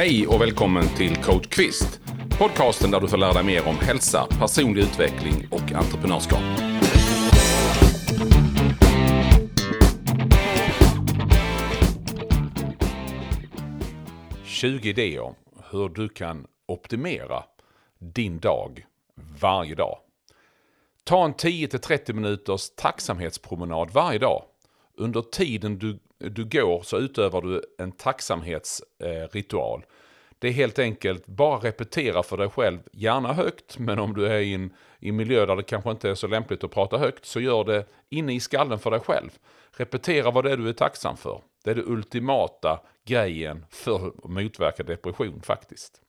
Hej och välkommen till Coach Kvist. Podcasten där du får lära dig mer om hälsa, personlig utveckling och entreprenörskap. ...20 idéer hur du kan optimera din dag varje dag. Ta en 10-30 minuters tacksamhetspromenad varje dag. Under tiden du, du går så utövar du en tacksamhetsritual. Det är helt enkelt bara repetera för dig själv, gärna högt, men om du är i en, i en miljö där det kanske inte är så lämpligt att prata högt, så gör det inne i skallen för dig själv. Repetera vad det är du är tacksam för. Det är det ultimata grejen för att motverka depression faktiskt.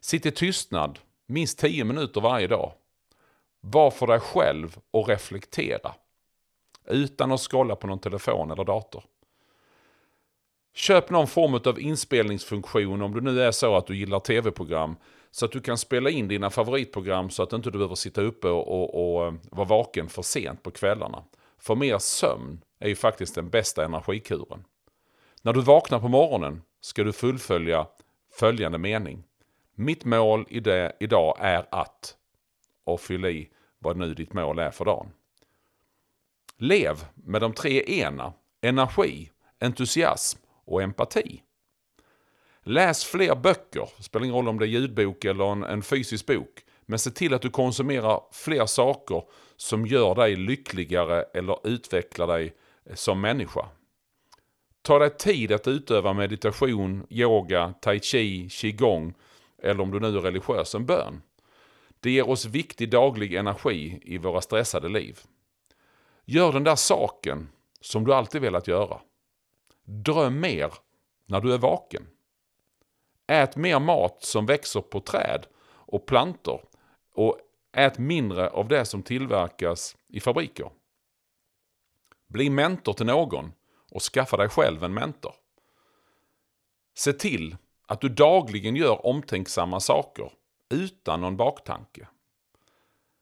Sitt i tystnad minst 10 minuter varje dag. Var för dig själv och reflektera. Utan att scrolla på någon telefon eller dator. Köp någon form av inspelningsfunktion om det nu är så att du gillar tv-program. Så att du kan spela in dina favoritprogram så att du inte behöver sitta uppe och, och, och eh, vara vaken för sent på kvällarna. För mer sömn är ju faktiskt den bästa energikuren. När du vaknar på morgonen ska du fullfölja följande mening. Mitt mål i det, idag är att och fyll i vad nu ditt mål är för dagen. Lev med de tre ena, energi, entusiasm och empati. Läs fler böcker, spelar ingen roll om det är ljudbok eller en, en fysisk bok. Men se till att du konsumerar fler saker som gör dig lyckligare eller utvecklar dig eh, som människa. Ta dig tid att utöva meditation, yoga, tai chi, qigong eller om du nu är religiös, en bön. Det ger oss viktig daglig energi i våra stressade liv. Gör den där saken som du alltid velat göra. Dröm mer när du är vaken. Ät mer mat som växer på träd och plantor och ät mindre av det som tillverkas i fabriker. Bli mentor till någon och skaffa dig själv en mentor. Se till att du dagligen gör omtänksamma saker utan någon baktanke.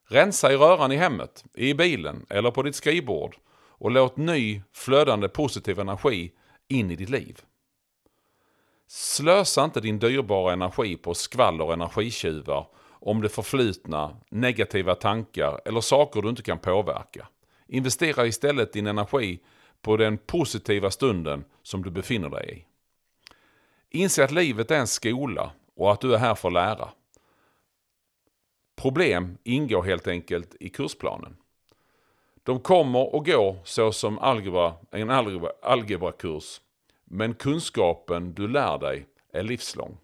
Rensa i röran i hemmet, i bilen eller på ditt skrivbord och låt ny flödande positiv energi in i ditt liv. Slösa inte din dyrbara energi på skvaller och energitjuvar om det förflutna, negativa tankar eller saker du inte kan påverka. Investera istället din energi på den positiva stunden som du befinner dig i. Inse att livet är en skola och att du är här för att lära. Problem ingår helt enkelt i kursplanen. De kommer och går så som algebra, en algebra, algebrakurs. Men kunskapen du lär dig är livslång.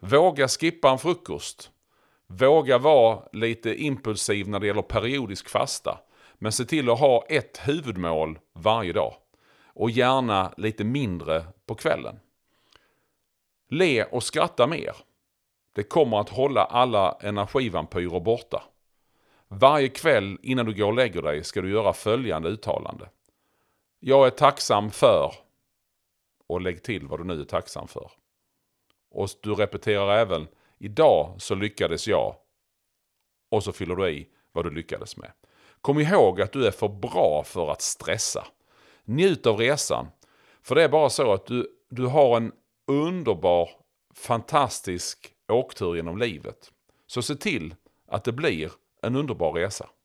Våga skippa en frukost. Våga vara lite impulsiv när det gäller periodisk fasta. Men se till att ha ett huvudmål varje dag. Och gärna lite mindre på kvällen. Le och skratta mer. Det kommer att hålla alla energivampyrer borta. Varje kväll innan du går och lägger dig ska du göra följande uttalande. Jag är tacksam för och lägg till vad du nu är tacksam för. Och du repeterar även idag så lyckades jag och så fyller du i vad du lyckades med. Kom ihåg att du är för bra för att stressa. Njut av resan. För det är bara så att du, du har en underbar, fantastisk åktur genom livet. Så se till att det blir en underbar resa.